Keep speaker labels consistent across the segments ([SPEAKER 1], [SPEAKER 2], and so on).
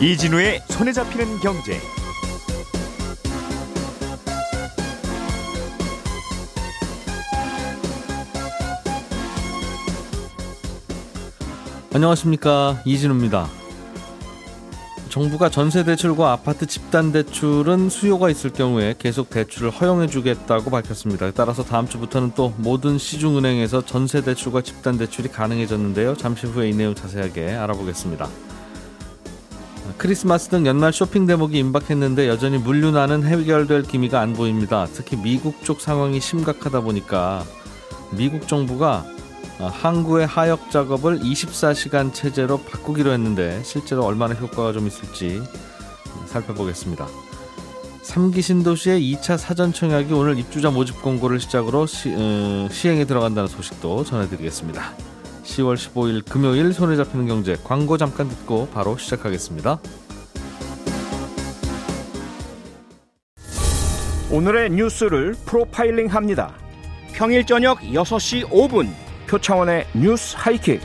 [SPEAKER 1] 이진우의 손에 잡히는 경제.
[SPEAKER 2] 안녕하십니까 이진우입니다. 정부가 전세 대출과 아파트 집단 대출은 수요가 있을 경우에 계속 대출을 허용해 주겠다고 밝혔습니다. 따라서 다음 주부터는 또 모든 시중은행에서 전세 대출과 집단 대출이 가능해졌는데요. 잠시 후에 이 내용 자세하게 알아보겠습니다. 크리스마스 등 연말 쇼핑 대목이 임박했는데 여전히 물류난은 해결될 기미가 안 보입니다. 특히 미국 쪽 상황이 심각하다 보니까 미국 정부가 항구의 하역 작업을 24시간 체제로 바꾸기로 했는데 실제로 얼마나 효과가 좀 있을지 살펴보겠습니다. 3기 신도시의 2차 사전 청약이 오늘 입주자 모집 공고를 시작으로 시, 어, 시행에 들어간다는 소식도 전해드리겠습니다. 10월 15일 금요일 손에 잡히는 경제 광고 잠깐 듣고 바로 시작하겠습니다.
[SPEAKER 1] 오늘의 뉴스를 프로파일링 합니다. 평일 저녁 6시 5분 표창원의 뉴스 하이킥.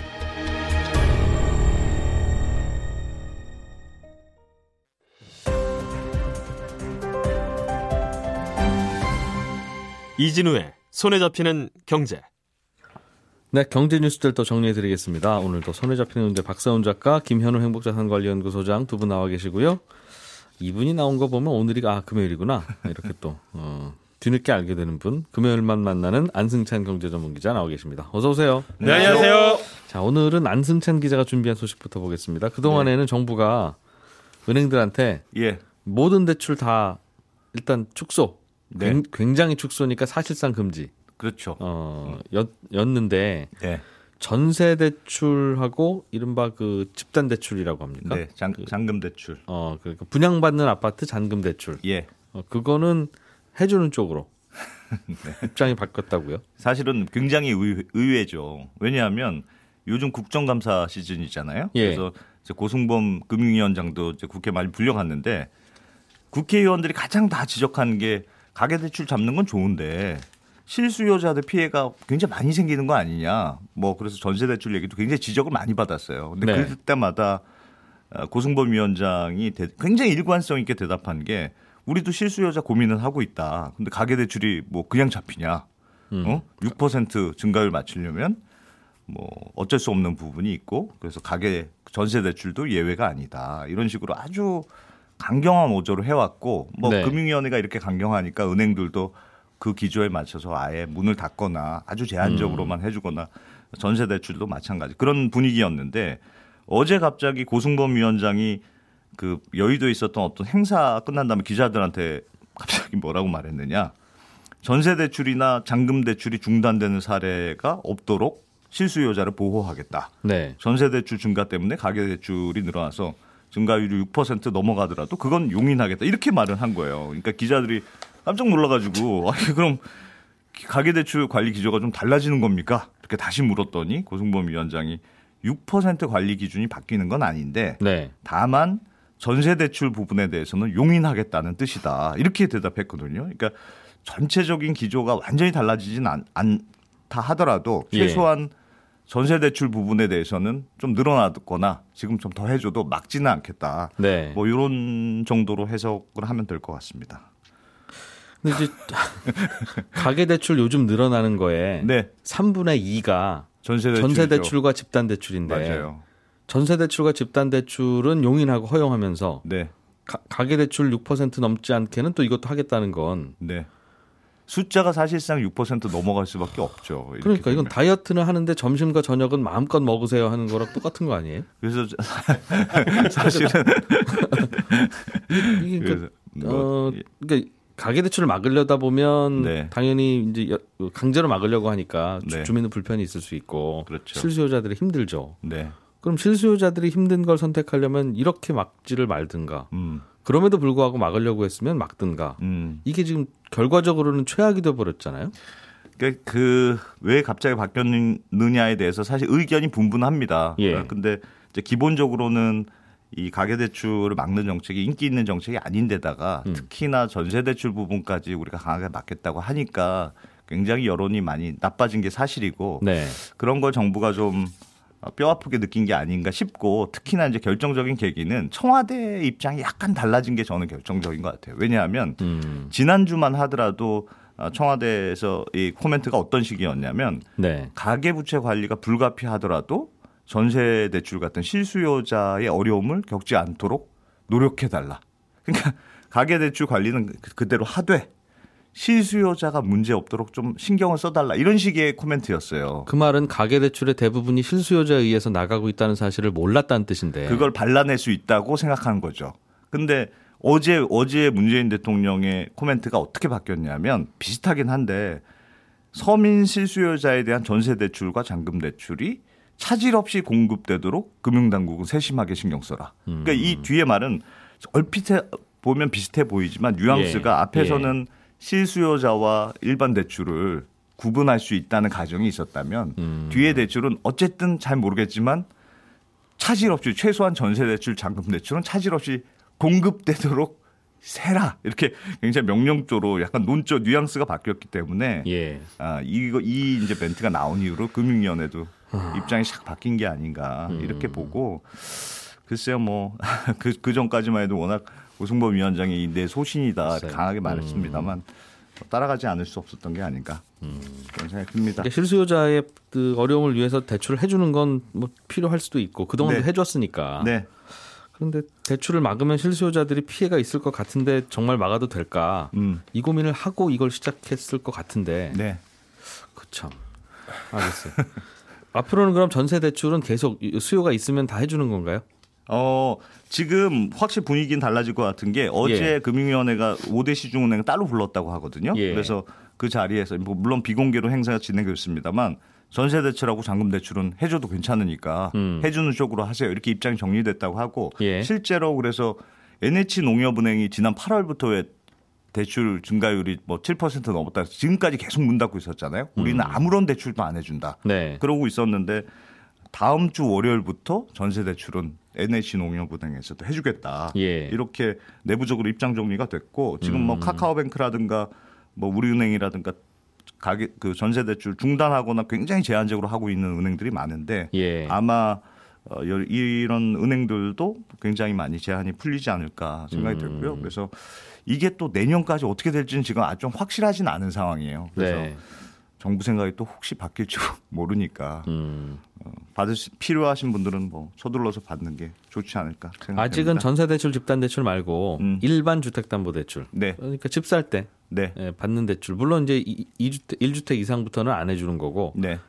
[SPEAKER 3] 이진우의 손에 잡히는 경제.
[SPEAKER 2] 네, 경제 뉴스들 또 정리해 드리겠습니다. 오늘도 손에 잡히는 경제 박사훈 작가, 김현우 행복자산관리연구소장 두 분 나와 계시고요. 이분이 나온 거 보면 오늘이 아 금요일이구나 이렇게 또 어, 뒤늦게 알게 되는 분 금요일만 만나는 안승찬 경제전문기자 나와 계십니다. 어서 오세요.
[SPEAKER 3] 네, 안녕하세요.
[SPEAKER 2] 자 오늘은 안승찬 기자가 준비한 소식부터 보겠습니다. 그 동안에는 네. 정부가 은행들한테 예. 모든 대출 다 일단 축소, 네. 굉장히 축소니까 사실상 금지.
[SPEAKER 3] 그렇죠.
[SPEAKER 2] 어, 였, 였는데 네. 전세 대출하고 이른바 그 집단 대출이라고 합니까?
[SPEAKER 3] 네, 장, 그 잔금 대출.
[SPEAKER 2] 어, 그러니까 분양받는 아파트 잔금 대출.
[SPEAKER 3] 예.
[SPEAKER 2] 어, 그거는 해주는 쪽으로 네. 입장이 바뀌었다고요?
[SPEAKER 3] 사실은 굉장히 의, 의외죠. 왜냐하면 요즘 국정감사 시즌이잖아요. 예. 그래서 고승범 금융위원장도 이제 국회 많이 불려갔는데 국회의원들이 가장 다 지적하는 게 가계대출 잡는 건 좋은데 실수요자들 피해가 굉장히 많이 생기는 거 아니냐. 뭐 그래서 전세대출 얘기도 굉장히 지적을 많이 받았어요. 근데 네. 그때마다 어, 고승범 위원장이 굉장히 일관성 있게 대답한 게 우리도 실수요자 고민을 하고 있다. 근데 가계대출이 뭐 그냥 잡히냐. 음. 어? 6% 증가율 맞추려면 뭐 어쩔 수 없는 부분이 있고 그래서 가계 전세 대출도 예외가 아니다. 이런 식으로 아주 강경한 오조를 해왔고 뭐 네. 금융위원회가 이렇게 강경하니까 은행들도 그 기조에 맞춰서 아예 문을 닫거나 아주 제한적으로만 음. 해주거나 전세 대출도 마찬가지 그런 분위기였는데 어제 갑자기 고승범 위원장이 그 여의도에 있었던 어떤 행사 끝난 다음에 기자들한테 갑자기 뭐라고 말했느냐 전세 대출이나 잔금 대출이 중단되는 사례가 없도록 실수요자를 보호하겠다. 네. 전세 대출 증가 때문에 가계 대출이 늘어나서 증가율이 6% 넘어가더라도 그건 용인하겠다. 이렇게 말을 한 거예요. 그러니까 기자들이 깜짝 놀라가지고 아니 그럼 가계대출 관리 기조가 좀 달라지는 겁니까? 이렇게 다시 물었더니 고승범 위원장이 6% 관리 기준이 바뀌는 건 아닌데 네. 다만 전세 대출 부분에 대해서는 용인하겠다는 뜻이다 이렇게 대답했거든요. 그러니까 전체적인 기조가 완전히 달라지진 않, 않다 하더라도 예. 최소한 예. 전세 대출 부분에 대해서는 좀 늘어나거나 지금 좀 더 해줘도 막지는 않겠다. 네. 뭐 이런 정도로 해석을 하면 될 것 같습니다.
[SPEAKER 2] 근데 이제 가계 대출 요즘 늘어나는 거에 네. 3분의 2가 전세, 전세 대출과 집단 대출인데
[SPEAKER 3] 맞아요.
[SPEAKER 2] 전세 대출과 집단 대출은 용인하고 허용하면서 네. 가, 계 대출 6% 넘지 않게는 또 이것도 하겠다는 건
[SPEAKER 3] 네. 숫자가 사실상 6% 넘어갈 수밖에 없죠.
[SPEAKER 2] 그러니까 이건 다이어트는 하는데 점심과 저녁은 마음껏 먹으세요 하는 거랑 똑같은 거 아니에요?
[SPEAKER 3] 그래서 사실은
[SPEAKER 2] 이게 그러니까, 뭐, 어, 그러니까 가계 대출을 막으려다 보면 네. 당연히 이제 강제로 막으려고 하니까 네. 주민은 불편이 있을 수 있고 그렇죠. 실수요자들이 힘들죠. 네. 그럼 실수요자들이 힘든 걸 선택하려면 이렇게 막지를 말든가. 음. 그럼에도 불구하고 막으려고 했으면 막든가. 음. 이게 지금 결과적으로는 최악이 돼 버렸잖아요.
[SPEAKER 3] 그왜 그러니까 갑자기 바뀌었느냐에 대해서 사실 의견이 분분합니다. 예. 근데 이제 기본적으로는 이 가계대출을 막는 정책이 인기 있는 정책이 아닌데다가 음. 특히나 전세대출 부분까지 우리가 강하게 막겠다고 하니까 굉장히 여론이 많이 나빠진 게 사실이고 네. 그런 걸 정부가 좀 뼈 아프게 느낀 게 아닌가 싶고 특히나 이제 결정적인 계기는 청와대 입장이 약간 달라진 게 저는 결정적인 것 같아요. 왜냐하면 음. 지난주만 하더라도 어, 청와대에서 이 코멘트가 어떤 식이었냐면 네. 가계부채 관리가 불가피하더라도 전세 대출 같은 실수요자의 어려움을 겪지 않도록 노력해 달라. 그러니까 가계 대출 관리는 그, 그대로 하되 실수요자가 문제 없도록 좀 신경을 써달라 이런 식의 코멘트였어요.
[SPEAKER 2] 그 말은 가계 대출의 대부분이 실수요자에 의해서 나가고 있다는 사실을 몰랐다는 뜻인데
[SPEAKER 3] 그걸 발라낼 수 있다고 생각하는 거죠. 근데 어제 어제 문재인 대통령의 코멘트가 어떻게 바뀌었냐면 비슷하긴 한데 서민 실수요자에 대한 전세 대출과 잔금 대출이 차질 없이 공급되도록 금융당국은 세심하게 신경 써라. 그러니까 이 음. 뒤에 말은 얼핏 보면 비슷해 보이지만 뉘앙스가 예. 앞에서는 예. 실수요자와 일반 대출을 구분할 수 있다는 가정이 있었다면 음. 뒤에 대출은 어쨌든 잘 모르겠지만 차질 없이 최소한 전세 대출, 잔금 대출은 차질 없이 공급되도록 세라 이렇게 굉장히 명령조로 약간 논조 뉘앙스가 바뀌었기 때문에 예. 아 이거 이 이제 멘트가 나온 이후로 금융위원회도 아. 입장이 싹 바뀐 게 아닌가 이렇게 음. 보고 글쎄요 뭐그 그 전까지만 해도 워낙 오승범 위원장이 내 소신이다 글쎄요. 강하게 말했습니다만 음. 따라가지 않을 수 없었던 게 아닌가 음. 그런 생각이 듭니다.
[SPEAKER 2] 실수요자의 그 어려움을 위해서 대출을 해주는 건 뭐 필요할 수도 있고 그동안도 네. 해줬으니까. 네. 그런데 대출을 막으면 실수요자들이 피해가 있을 것 같은데 정말 막아도 될까? 음. 이 고민을 하고 이걸 시작했을 것 같은데. 네. 그참 알겠어요. 앞으로는 그럼 전세 대출은 계속 수요가 있으면 다 해주는 건가요?
[SPEAKER 3] 어, 지금 확실히 분위기는 달라질 것 같은 게 어제 예. 금융위원회가 5대 시중은행 따로 불렀다고 하거든요. 예. 그래서 그 자리에서 뭐 물론 비공개로 행사가 진행됐습니다만 전세 대출하고 잔금 대출은 해줘도 괜찮으니까 음. 해주는 쪽으로 하세요. 이렇게 입장이 정리됐다고 하고 예. 실제로 그래서 NH 농협은행이 지난 8월부터 왜 대출 증가율이 뭐 7% 넘었다. 지금까지 계속 문 닫고 있었잖아요. 우리는 음. 아무런 대출도 안 해준다. 네. 그러고 있었는데 다음 주 월요일부터 전세 대출은 NH 농협은행에서도 해주겠다. 예. 이렇게 내부적으로 입장 정리가 됐고 지금 뭐 음. 카카오뱅크라든가 뭐 우리은행이라든가 가게 그 전세 대출 중단하거나 굉장히 제한적으로 하고 있는 은행들이 많은데 예. 아마 어, 이런 은행들도 굉장히 많이 제한이 풀리지 않을까 생각이 음. 들고요. 그래서 이게 또 내년까지 어떻게 될지는 지금 아주 좀 확실하진 않은 상황이에요. 그래서 네. 정부 생각이 또 혹시 바뀔지 모르니까 음. 어, 받을 수, 필요하신 분들은 뭐 서둘러서 받는 게 좋지 않을까 생각합니다.
[SPEAKER 2] 아직은 전세 대출, 집단 대출 말고 음. 일반 주택 담보 대출. 네. 그러니까 집 살 때 네. 예, 받는 대출. 물론 이제 2주택, 1주택 이상부터는 안 해 주는 거고. 네.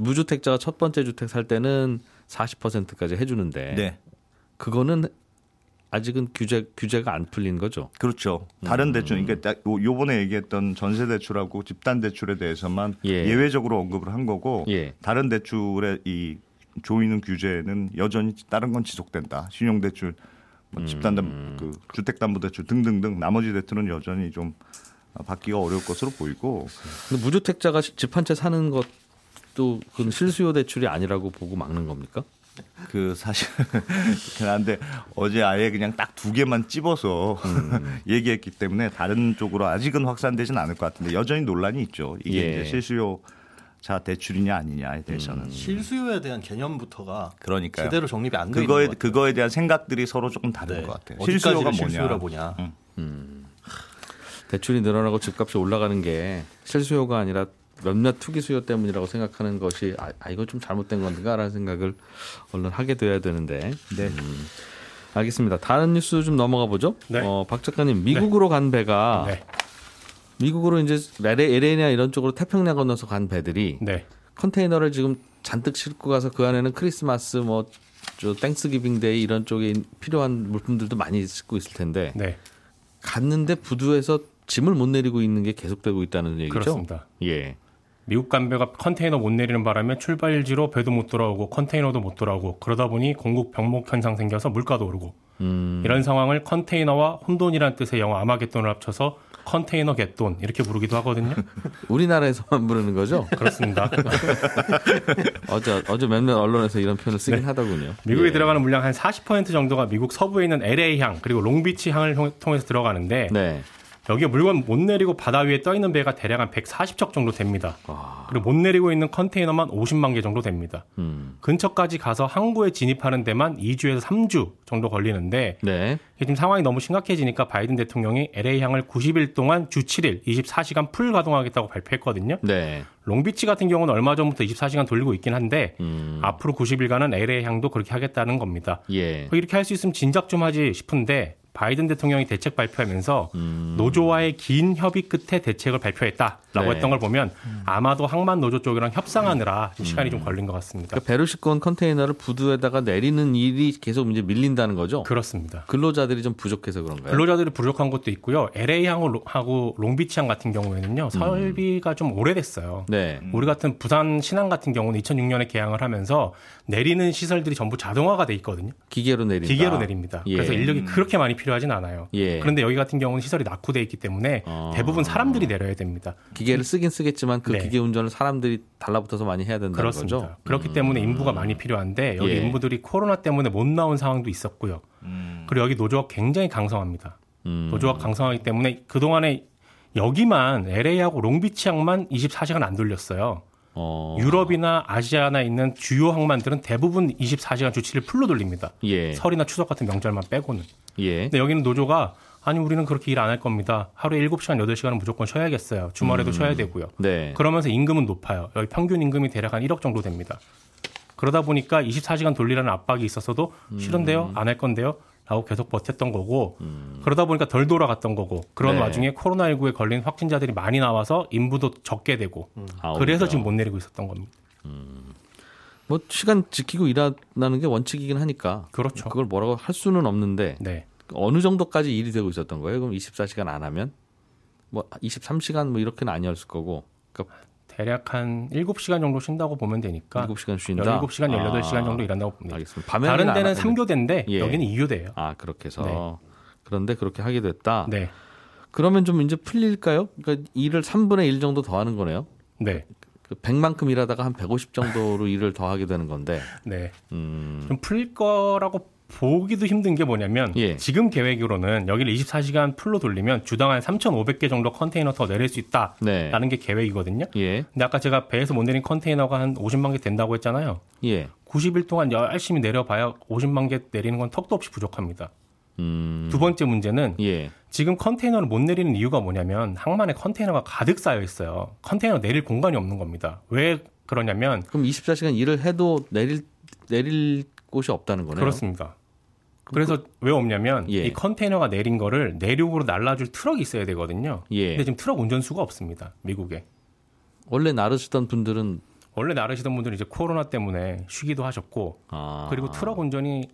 [SPEAKER 2] 무주택자가 첫 번째 주택 살 때는 40%까지 해주는데. 네. 그거는 아직은 규제 규제가 안 풀린 거죠.
[SPEAKER 3] 그렇죠. 다른 음. 대출, 그러니까 요번에 얘기했던 전세 대출하고 집단 대출에 대해서만 예. 외적으로 언급을 한 거고 예. 다른 대출의 이 조이는 규제는 여전히 다른 건 지속된다. 신용 대출, 뭐 집단 음. 그 주택 담보 대출 등등등 나머지 대출은 여전히 좀 받기가 어려울 것으로 보이고.
[SPEAKER 2] 근데 무주택자가 집 한 채 사는 것 도 그건 실수요 대출이 아니라고 보고 막는 겁니까?
[SPEAKER 3] 그 사실 그긴 한데 어제 아예 그냥 딱 두 개만 찝어서 음. 얘기했기 때문에 다른 쪽으로 아직은 확산되지는 않을 것 같은데 여전히 논란이 있죠. 이게 예. 이제 실수요 자 대출이냐 아니냐에 대해서는 음.
[SPEAKER 4] 실수요에 대한 개념부터가 그러니까 제대로 정립이 안 되는
[SPEAKER 3] 그거에 그거에 대한 생각들이 서로 조금 다른 네. 것 같아요.
[SPEAKER 4] 실수요가 뭐냐? 뭐냐. 음. 음.
[SPEAKER 2] 대출이 늘어나고 집값이 올라가는 게 실수요가 아니라 몇몇 투기 수요 때문이라고 생각하는 것이 아, 아 이거 좀 잘못된 건가라는 생각을 얼른 하게 돼야 되는데. 네. 음, 알겠습니다. 다른 뉴스 좀 넘어가 보죠. 네. 어, 박 작가님 미국으로 네. 간 배가 네. 미국으로 이제 LA나 이런 쪽으로 태평양 건너서 간 배들이 네. 컨테이너를 지금 잔뜩 싣고 가서 그 안에는 크리스마스 뭐 저 Thanksgiving Day 이런 쪽에 필요한 물품들도 많이 싣고 있을 텐데 네. 갔는데 부두에서 짐을 못 내리고 있는 게 계속되고 있다는 얘기죠.
[SPEAKER 5] 그렇습니다. 예. 미국 간 배가 컨테이너 못 내리는 바람에 출발지로 배도 못 돌아오고 컨테이너도 못 돌아오고 그러다 보니 공급 병목 현상 생겨서 물가도 오르고 음. 이런 상황을 컨테이너와 혼돈이란 뜻의 영어 아마겟돈을 합쳐서 컨테이너 겟돈 이렇게 부르기도 하거든요.
[SPEAKER 2] 우리나라에서만 부르는 거죠?
[SPEAKER 5] 그렇습니다.
[SPEAKER 2] 어제 어제 몇몇 언론에서 이런 표현을 쓰긴 네. 하더군요.
[SPEAKER 5] 미국에 예. 들어가는 물량 한 40% 정도가 미국 서부에 있는 LA항 그리고 롱비치항을 통해서 들어가는데 네. 여기에 물건 못 내리고 바다 위에 떠 있는 배가 대략 한 140척 정도 됩니다. 아. 그리고 못 내리고 있는 컨테이너만 50만 개 정도 됩니다. 음. 근처까지 가서 항구에 진입하는 데만 2주에서 3주 정도 걸리는데 네. 지금 상황이 너무 심각해지니까 바이든 대통령이 LA 항을 90일 동안 주 7일 24시간 풀 가동하겠다고 발표했거든요. 네. 롱비치 같은 경우는 얼마 전부터 24시간 돌리고 있긴 한데 음. 앞으로 90일간은 LA 항도 그렇게 하겠다는 겁니다. 예. 이렇게 할 수 있으면 진작 좀 하지 싶은데 바이든 대통령이 대책 발표하면서 음. 노조와의 긴 협의 끝에 대책을 발표했다라고 네. 했던 걸 보면 아마도 항만 노조 쪽이랑 협상하느라 음. 시간이 좀 걸린 것 같습니다.
[SPEAKER 2] 그러니까 베르시권 컨테이너를 부두에다가 내리는 일이 계속 이제 밀린다는 거죠?
[SPEAKER 5] 그렇습니다.
[SPEAKER 2] 근로자들이 좀 부족해서 그런가요?
[SPEAKER 5] 근로자들이 부족한 것도 있고요. LA항하고 롱비치항 같은 경우에는요. 음. 설비가 음. 좀 오래됐어요. 네. 우리 같은 부산 신항 같은 경우는 2006년에 개항을 하면서 내리는 시설들이 전부 자동화가 돼 있거든요.
[SPEAKER 2] 기계로 내린다.
[SPEAKER 5] 기계로 내립니다. 예. 그래서 인력이 그렇게 많이 필요하진 않아요. 예. 그런데 여기 같은 경우는 시설이 낙후돼 있기 때문에 어. 대부분 사람들이 내려야 됩니다.
[SPEAKER 2] 기계를 쓰긴 쓰겠지만 그 네. 기계 운전을 사람들이 달라붙어서 많이 해야 된다는
[SPEAKER 5] 그렇습니다.
[SPEAKER 2] 거죠.
[SPEAKER 5] 그렇기 음. 때문에 인부가 많이 필요한데 여기 예. 인부들이 코로나 때문에 못 나온 상황도 있었고요. 음. 그리고 여기 노조가 굉장히 강성합니다. 음. 노조가 강성하기 때문에 그 동안에 여기만 LA하고 롱비치항만 24시간 안 돌렸어요. 어. 유럽이나 아시아나 있는 주요 항만들은 대부분 24시간 주치를 풀로 돌립니다. 예. 설이나 추석 같은 명절만 빼고는. 예. 근데 여기는 노조가 아니 우리는 그렇게 일 안 할 겁니다. 하루에 7시간, 8시간은 무조건 쉬어야겠어요. 주말에도 음. 쉬어야 되고요. 네. 그러면서 임금은 높아요. 여기 평균 임금이 대략 한 1억 정도 됩니다. 그러다 보니까 24시간 돌리라는 압박이 있었어도 싫은데요? 음. 안할 건데요? 라고 계속 버텼던 거고 음. 그러다 보니까 덜 돌아갔던 거고 그런 네. 와중에 코로나19에 걸린 확진자들이 많이 나와서 인부도 적게 되고 음. 그래서 지금 못 내리고 있었던 겁니다. 음.
[SPEAKER 2] 뭐 시간 지키고 일하는 게 원칙이긴 하니까 그렇죠. 그걸 뭐라고 할 수는 없는데 네. 어느 정도까지 일이 되고 있었던 거예요? 그럼 24시간 안 하면 뭐 23시간 뭐 이렇게는 아니었을 거고 그러니까
[SPEAKER 5] 대략 한 7시간 정도 쉰다고 보면 되니까
[SPEAKER 2] 7시간 쉰다.
[SPEAKER 5] 17시간, 18시간 아, 정도 일한다고 봅니다. 알겠습니다. 다른 데는 3교대인데 예. 여기는 2교대예요.
[SPEAKER 2] 아, 그렇게 해서. 네. 그런데 그렇게 하게 됐다. 네. 그러면 좀 이제 풀릴까요? 그러니까 일을 3분의 1 정도 더 하는 거네요. 네. 그 100만큼 일하다가 한 150 정도로 일을 더 하게 되는 건데. 네.
[SPEAKER 5] 음. 좀 풀릴 거라고 보기도 힘든 게 뭐냐면 예. 지금 계획으로는 여기를 24시간 풀로 돌리면 주당 한 3,500개 정도 컨테이너 더 내릴 수 있다라는 네. 게 계획이거든요. 예. 근데 아까 제가 배에서 못 내린 컨테이너가 한 50만 개 된다고 했잖아요. 예. 90일 동안 열심히 내려봐야 50만 개 내리는 건 턱도 없이 부족합니다. 음. 두 번째 문제는 예. 지금 컨테이너를 못 내리는 이유가 뭐냐면 항만에 컨테이너가 가득 쌓여 있어요. 컨테이너 내릴 공간이 없는 겁니다. 왜 그러냐면
[SPEAKER 2] 그럼 24시간 일을 해도 내릴 내릴 곳이 없다는 거네요.
[SPEAKER 5] 그렇습니다. 그래서 그, 왜 없냐면 예. 이 컨테이너가 내린 거를 내륙으로 날라줄 트럭이 있어야 되거든요. 예. 근데 지금 트럭 운전수가 없습니다. 미국에.
[SPEAKER 2] 원래 나르시던 분들은
[SPEAKER 5] 원래 나르시던 분들은 이제 코로나 때문에 쉬기도 하셨고 아. 그리고 트럭 운전이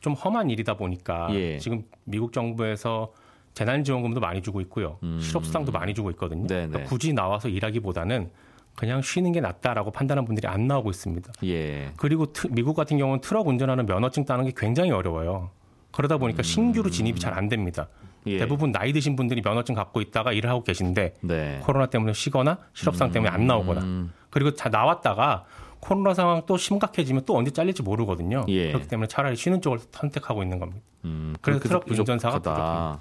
[SPEAKER 5] 좀 험한 일이다 보니까 예. 지금 미국 정부에서 재난지원금도 많이 주고 있고요. 음. 실업수당도 많이 주고 있거든요. 그러니까 굳이 나와서 일하기보다는 그냥 쉬는 게 낫다라고 판단하는 분들이 안 나오고 있습니다. 예. 그리고 트, 미국 같은 경우는 트럭 운전하는 면허증 따는 게 굉장히 어려워요. 그러다 보니까 신규로 음. 진입이 잘 안 됩니다. 예. 대부분 나이 드신 분들이 면허증 갖고 있다가 일을 하고 계신데 네. 코로나 때문에 쉬거나 실업상 음. 때문에 안 나오거나 그리고 다 나왔다가 코로나 상황 또 심각해지면 또 언제 잘릴지 모르거든요. 예. 그렇기 때문에 차라리 쉬는 쪽을 선택하고 있는 겁니다. 음, 그래서 트럭 운전사가 부족합니다.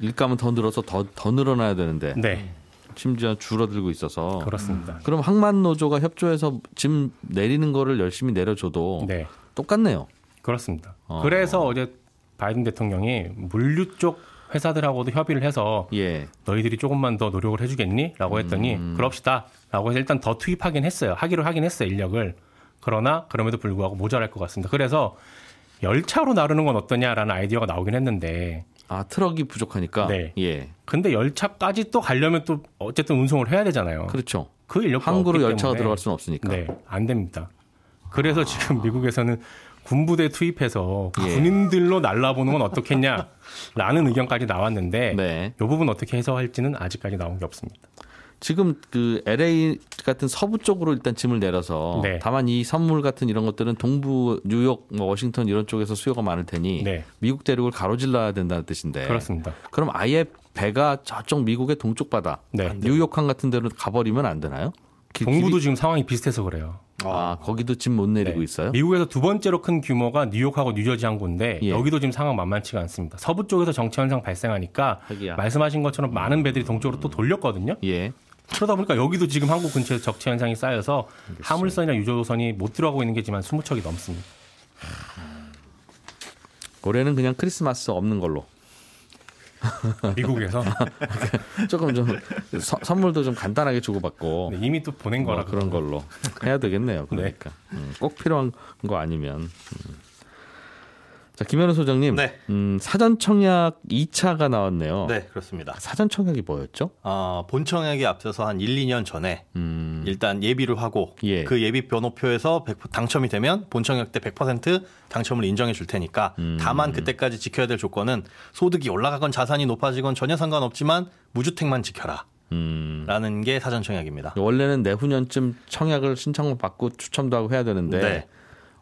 [SPEAKER 2] 일감은 더 늘어서 더, 더 늘어나야 되는데. 네. 심지어 줄어들고 있어서
[SPEAKER 5] 그렇습니다.
[SPEAKER 2] 그럼 항만 노조가 협조해서 짐 내리는 거를 열심히 내려줘도 네. 똑같네요.
[SPEAKER 5] 그렇습니다. 어. 그래서 어제 바이든 대통령이 물류 쪽 회사들하고도 협의를 해서 예. 너희들이 조금만 더 노력을 해주겠니?라고 했더니 음. 그럽시다 라고 해서 일단 더 투입하긴 했어요. 하기로 하긴 했어요 인력을. 그러나 그럼에도 불구하고 모자랄 것 같습니다. 그래서 열차로 나르는 건 어떠냐라는 아이디어가 나오긴 했는데
[SPEAKER 2] 아 트럭이 부족하니까.
[SPEAKER 5] 네. 예. 근데 열차까지 또 가려면 또 어쨌든 운송을 해야 되잖아요.
[SPEAKER 2] 그렇죠.
[SPEAKER 5] 그 인력
[SPEAKER 2] 항구로 열차가 들어갈 수는 없으니까.
[SPEAKER 5] 네, 안 됩니다. 그래서 아. 지금 미국에서는 군부대 투입해서 예. 군인들로 날라보는 건 어떻겠냐라는 의견까지 나왔는데 네. 이 부분 어떻게 해결할지는 아직까지 나온 게 없습니다.
[SPEAKER 2] 지금 그 LA 같은 서부 쪽으로 일단 짐을 내려서 네. 다만 이 선물 같은 이런 것들은 동부 뉴욕, 뭐 워싱턴 이런 쪽에서 수요가 많을 테니 네. 미국 대륙을 가로질러야 된다는 뜻인데.
[SPEAKER 5] 그렇습니다.
[SPEAKER 2] 그럼 아예 배가 저쪽 미국의 동쪽 바다, 네. 뉴욕항 같은 데로 가버리면 안 되나요?
[SPEAKER 5] 동부도 지금 상황이 비슷해서 그래요.
[SPEAKER 2] 아, 거기도 집못 내리고 네. 있어요?
[SPEAKER 5] 미국에서 두 번째로 큰 규모가 뉴욕하고 뉴저지 항구인데 예. 여기도 지금 상황 만만치가 않습니다. 서부 쪽에서 정체 현상 발생하니까 하기야. 말씀하신 것처럼 많은 배들이 동쪽으로 또 돌렸거든요. 예. 그러다 보니까 여기도 지금 한국 근처에 적체 현상이 쌓여서 알겠습니다. 하물선이나 유조선이 못 들어가고 있는 게 지만 20척이 넘습니다.
[SPEAKER 2] 올해는 그냥 크리스마스 없는 걸로.
[SPEAKER 5] 미국에서
[SPEAKER 2] 조금 좀 서, 선물도 좀 간단하게 주고받고
[SPEAKER 5] 네, 이미 또 보낸 거라
[SPEAKER 2] 뭐 그런 걸로 해야 되겠네요. 그러니까 네. 음, 꼭 필요한 거 아니면. 음. 자, 김현우 소장님. 네. 음, 사전 청약 2차가 나왔네요.
[SPEAKER 4] 네, 그렇습니다.
[SPEAKER 2] 사전 청약이 뭐였죠?
[SPEAKER 4] 어, 본 청약에 앞서서 한 1, 2년 전에 음. 일단 예비를 하고 예. 그 예비 변호표에서 100, 당첨이 되면 본 청약 때 100% 당첨을 인정해 줄 테니까 음. 다만 그때까지 지켜야 될 조건은 소득이 올라가건 자산이 높아지건 전혀 상관없지만 무주택만 지켜라. 음. 라는 게 사전 청약입니다.
[SPEAKER 2] 원래는 내후년쯤 청약을 신청을 받고 추첨도 하고 해야 되는데 네.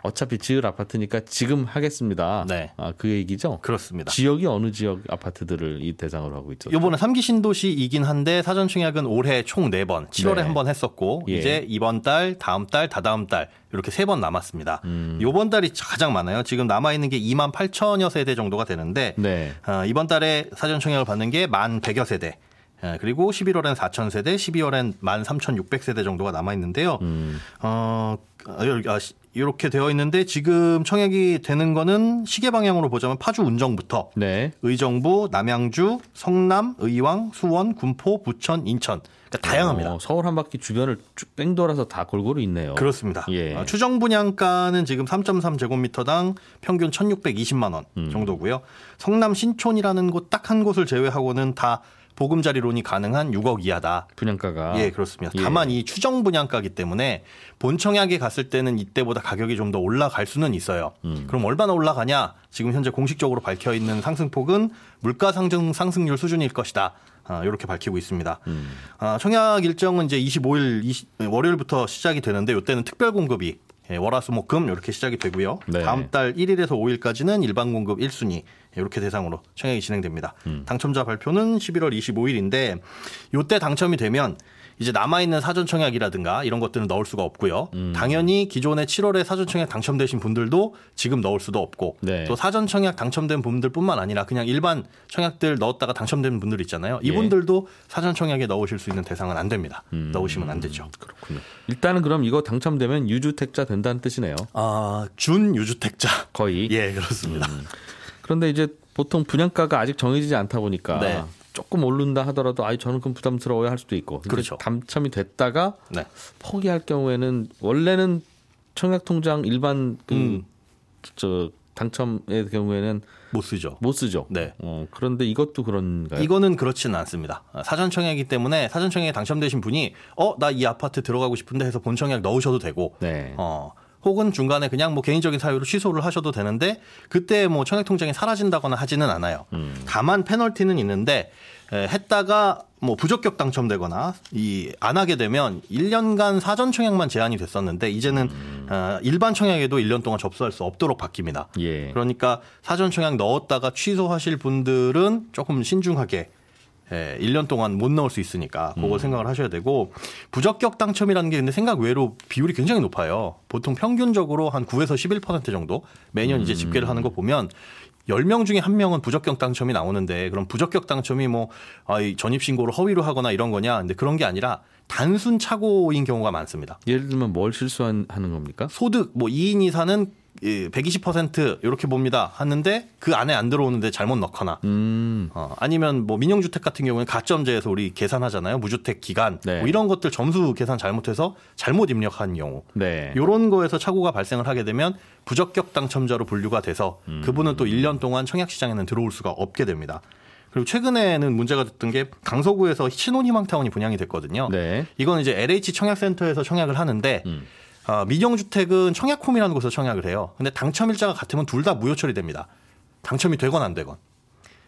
[SPEAKER 2] 어차피 지을 아파트니까 지금 하겠습니다. 네. 아, 그 얘기죠?
[SPEAKER 4] 그렇습니다.
[SPEAKER 2] 지역이 어느 지역 아파트들을 이 대상으로 하고 있죠?
[SPEAKER 4] 이번에 3기 신도시이긴 한데 사전 청약은 올해 총 4번, 7월에 네. 한번 했었고 예. 이제 이번 달, 다음 달, 다다음 달 이렇게 세번 남았습니다. 음. 이번 달이 가장 많아요. 지금 남아 있는 게 2만 8천여 세대 정도가 되는데 네. 어, 이번 달에 사전 청약을 받는 게만 100여 세대. 예, 그리고 11월엔 4천 세대, 12월엔 1만 3,600 세대 정도가 남아 있는데요. 음. 어, 아, 이렇게 되어 있는데 지금 청약이 되는 거는 시계 방향으로 보자면 파주 운정부터 네. 의정부, 남양주, 성남, 의왕, 수원, 군포, 부천, 인천 그러니까 다양합니다. 어,
[SPEAKER 2] 서울 한 바퀴 주변을 쭉 뺑돌아서 다 골고루 있네요.
[SPEAKER 4] 그렇습니다. 예. 어, 추정 분양가는 지금 3.3제곱미터당 평균 1,620만 원 음. 정도고요. 성남 신촌이라는 곳 딱 한 곳을 제외하고는 다 보금자리론이 가능한 6억 이하다.
[SPEAKER 2] 분양가가.
[SPEAKER 4] 예, 그렇습니다. 예. 다만 이 추정 분양가기 때문에 본청약에 갔을 때는 이때보다 가격이 좀 더 올라갈 수는 있어요. 음. 그럼 얼마나 올라가냐? 지금 현재 공식적으로 밝혀 있는 상승폭은 물가 상승 상승률 수준일 것이다. 아, 이렇게 밝히고 있습니다. 음. 아, 청약 일정은 이제 25일 20, 월요일부터 시작이 되는데 이때는 특별 공급이 예, 월화수목금 이렇게 시작이 되고요. 네. 다음 달 1일에서 5일까지는 일반 공급 1순위 이렇게 대상으로 청약이 진행됩니다. 음. 당첨자 발표는 11월 25일인데 이때 당첨이 되면 이제 남아있는 사전 청약이라든가 이런 것들은 넣을 수가 없고요. 음. 당연히 기존에 7월에 사전 청약 당첨되신 분들도 지금 넣을 수도 없고 네. 또 사전 청약 당첨된 분들뿐만 아니라 그냥 일반 청약들 넣었다가 당첨된 분들 있잖아요. 예. 이분들도 예. 사전 청약에 넣으실 수 있는 대상은 안 됩니다. 음. 넣으시면 안 되죠.
[SPEAKER 2] 그렇군요. 일단은 그럼 이거 당첨되면 유주택자 된다는 뜻이네요.
[SPEAKER 4] 아, 준 유주택자.
[SPEAKER 2] 거의.
[SPEAKER 4] 예, 그렇습니다. 음.
[SPEAKER 2] 그런데 이제 보통 분양가가 아직 정해지지 않다 보니까 네. 조금 오른다 하더라도 아이 저는 그럼 부담스러워야 할 수도 있고 그렇죠. 당첨이 됐다가 네. 포기할 경우에는 원래는 청약통장 일반 그저 음. 당첨의 경우에는
[SPEAKER 4] 못 쓰죠.
[SPEAKER 2] 못 쓰죠. 네. 어, 그런데 이것도 그런가요?
[SPEAKER 4] 이거는 그렇지는 않습니다. 사전 청약이기 때문에 사전 청약에 당첨되신 분이 어 나 이 아파트 들어가고 싶은데 해서 본 청약 넣으셔도 되고 네. 어 혹은 중간에 그냥 뭐 개인적인 사유로 취소를 하셔도 되는데 그때 뭐 청약 통장이 사라진다거나 하지는 않아요. 음. 다만 페널티는 있는데 에, 했다가 뭐 부적격 당첨되거나 이 안 하게 되면 1년간 사전 청약만 제한이 됐었는데 이제는 음. 어, 일반 청약에도 1년 동안 접수할 수 없도록 바뀝니다. 예. 그러니까 사전 청약 넣었다가 취소하실 분들은 조금 신중하게 예, 1년 동안 못 넣을 수 있으니까 그걸 음. 생각을 하셔야 되고 부적격 당첨이라는 게 근데 생각 외로 비율이 굉장히 높아요. 보통 평균적으로 한 9에서 11% 정도 매년 이제 집계를 하는 거 보면 10명 중에 한 명은 부적격 당첨이 나오는데 그럼 부적격 당첨이 뭐 아, 전입 신고를 허위로 하거나 이런 거냐? 근데 그런 게 아니라 단순 착오인 경우가 많습니다.
[SPEAKER 2] 예를 들면 뭘 실수하는 겁니까?
[SPEAKER 4] 소득 뭐 2인 이사는 120% 이렇게 봅니다. 하는데 그 안에 안 들어오는데 잘못 넣거나 음. 어, 아니면 뭐 민영주택 같은 경우는 가점제에서 우리 계산하잖아요. 무주택 기간 네. 뭐 이런 것들 점수 계산 잘못해서 잘못 입력한 경우 네. 이런 거에서 착오가 발생을 하게 되면 부적격 당첨자로 분류가 돼서 음. 그분은 또 1년 동안 청약 시장에는 들어올 수가 없게 됩니다. 그리고 최근에는 문제가 됐던 게 강서구에서 신혼희망타운이 분양이 됐거든요. 네. 이건 이제 LH 청약센터에서 청약을 하는데 음. 어, 민영주택은 청약홈이라는 곳에서 청약을 해요. 근데 당첨 일자가 같으면 둘 다 무효 처리됩니다. 당첨이 되건 안 되건.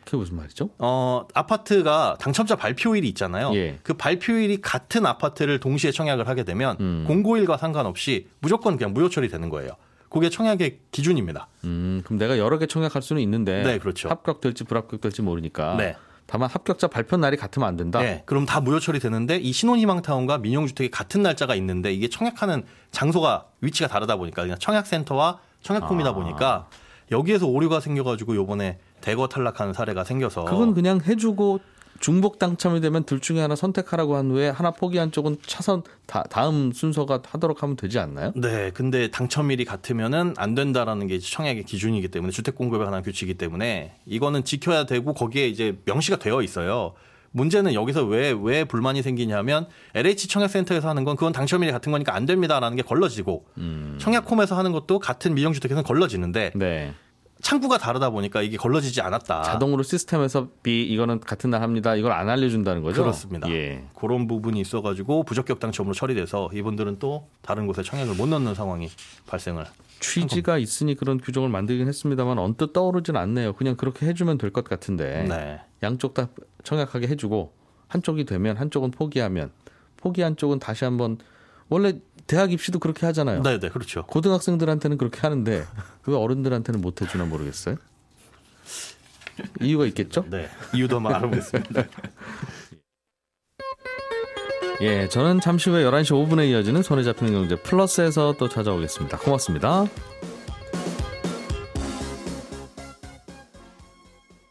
[SPEAKER 2] 그게 무슨 말이죠?
[SPEAKER 4] 어, 아파트가 당첨자 발표일이 있잖아요. 예. 그 발표일이 같은 아파트를 동시에 청약을 하게 되면 음. 공고일과 상관없이 무조건 그냥 무효 처리되는 거예요. 그게 청약의 기준입니다.
[SPEAKER 2] 음, 그럼 내가 여러 개 청약할 수는 있는데
[SPEAKER 4] 네, 그렇죠.
[SPEAKER 2] 합격될지 불합격될지 모르니까 네. 다만 합격자 발표 날이 같으면 안 된다.
[SPEAKER 4] 네, 그럼 다 무효 처리되는데 이 신혼희망타운과 민영주택이 같은 날짜가 있는데 이게 청약하는 장소가 위치가 다르다 보니까 그냥 청약센터와 청약홈이다 아. 보니까 여기에서 오류가 생겨가지고 요번에 대거 탈락하는 사례가 생겨서
[SPEAKER 2] 그건 그냥 해주고 중복 당첨이 되면 둘 중에 하나 선택하라고 한 후에 하나 포기한 쪽은 차선 다, 다음 순서가 하도록 하면 되지 않나요?
[SPEAKER 4] 네, 근데 당첨일이 같으면은 안 된다라는 게 청약의 기준이기 때문에 주택 공급에 관한 규칙이기 때문에 이거는 지켜야 되고 거기에 이제 명시가 되어 있어요. 문제는 여기서 왜, 왜 불만이 생기냐면 LH 청약센터에서 하는 건 그건 당첨일이 같은 거니까 안 됩니다라는 게 걸러지고 음. 청약홈에서 하는 것도 같은 미정주택에서는 걸러지는데 네. 창구가 다르다 보니까 이게 걸러지지 않았다.
[SPEAKER 2] 자동으로 시스템에서 B 이거는 같은 날 합니다. 이걸 안 알려준다는 거죠?
[SPEAKER 4] 그렇습니다. 예. 그런 부분이 있어가지고 부적격 당첨으로 처리돼서 이분들은 또 다른 곳에 청약을 못 넣는 상황이 발생을.
[SPEAKER 2] 취지가 있으니 그런 규정을 만들긴 했습니다만 언뜻 떠오르진 않네요. 그냥 그렇게 해주면 될 것 같은데 네. 양쪽 다 청약하게 해주고 한쪽이 되면 한쪽은 포기하면 포기한 쪽은 다시 한번 원래 대학 입시도 그렇게 하잖아요.
[SPEAKER 4] 네, 네, 그렇죠.
[SPEAKER 2] 고등학생들한테는 그렇게 하는데 왜 어른들한테는 못 해주나 모르겠어요. 이유가 있겠죠?
[SPEAKER 4] 네, 이유도 한번 알아보겠습니다.
[SPEAKER 2] 예, 저는 잠시 후에 11시 5분에 이어지는 손에 잡히는 경제 플러스에서 또 찾아오겠습니다. 고맙습니다.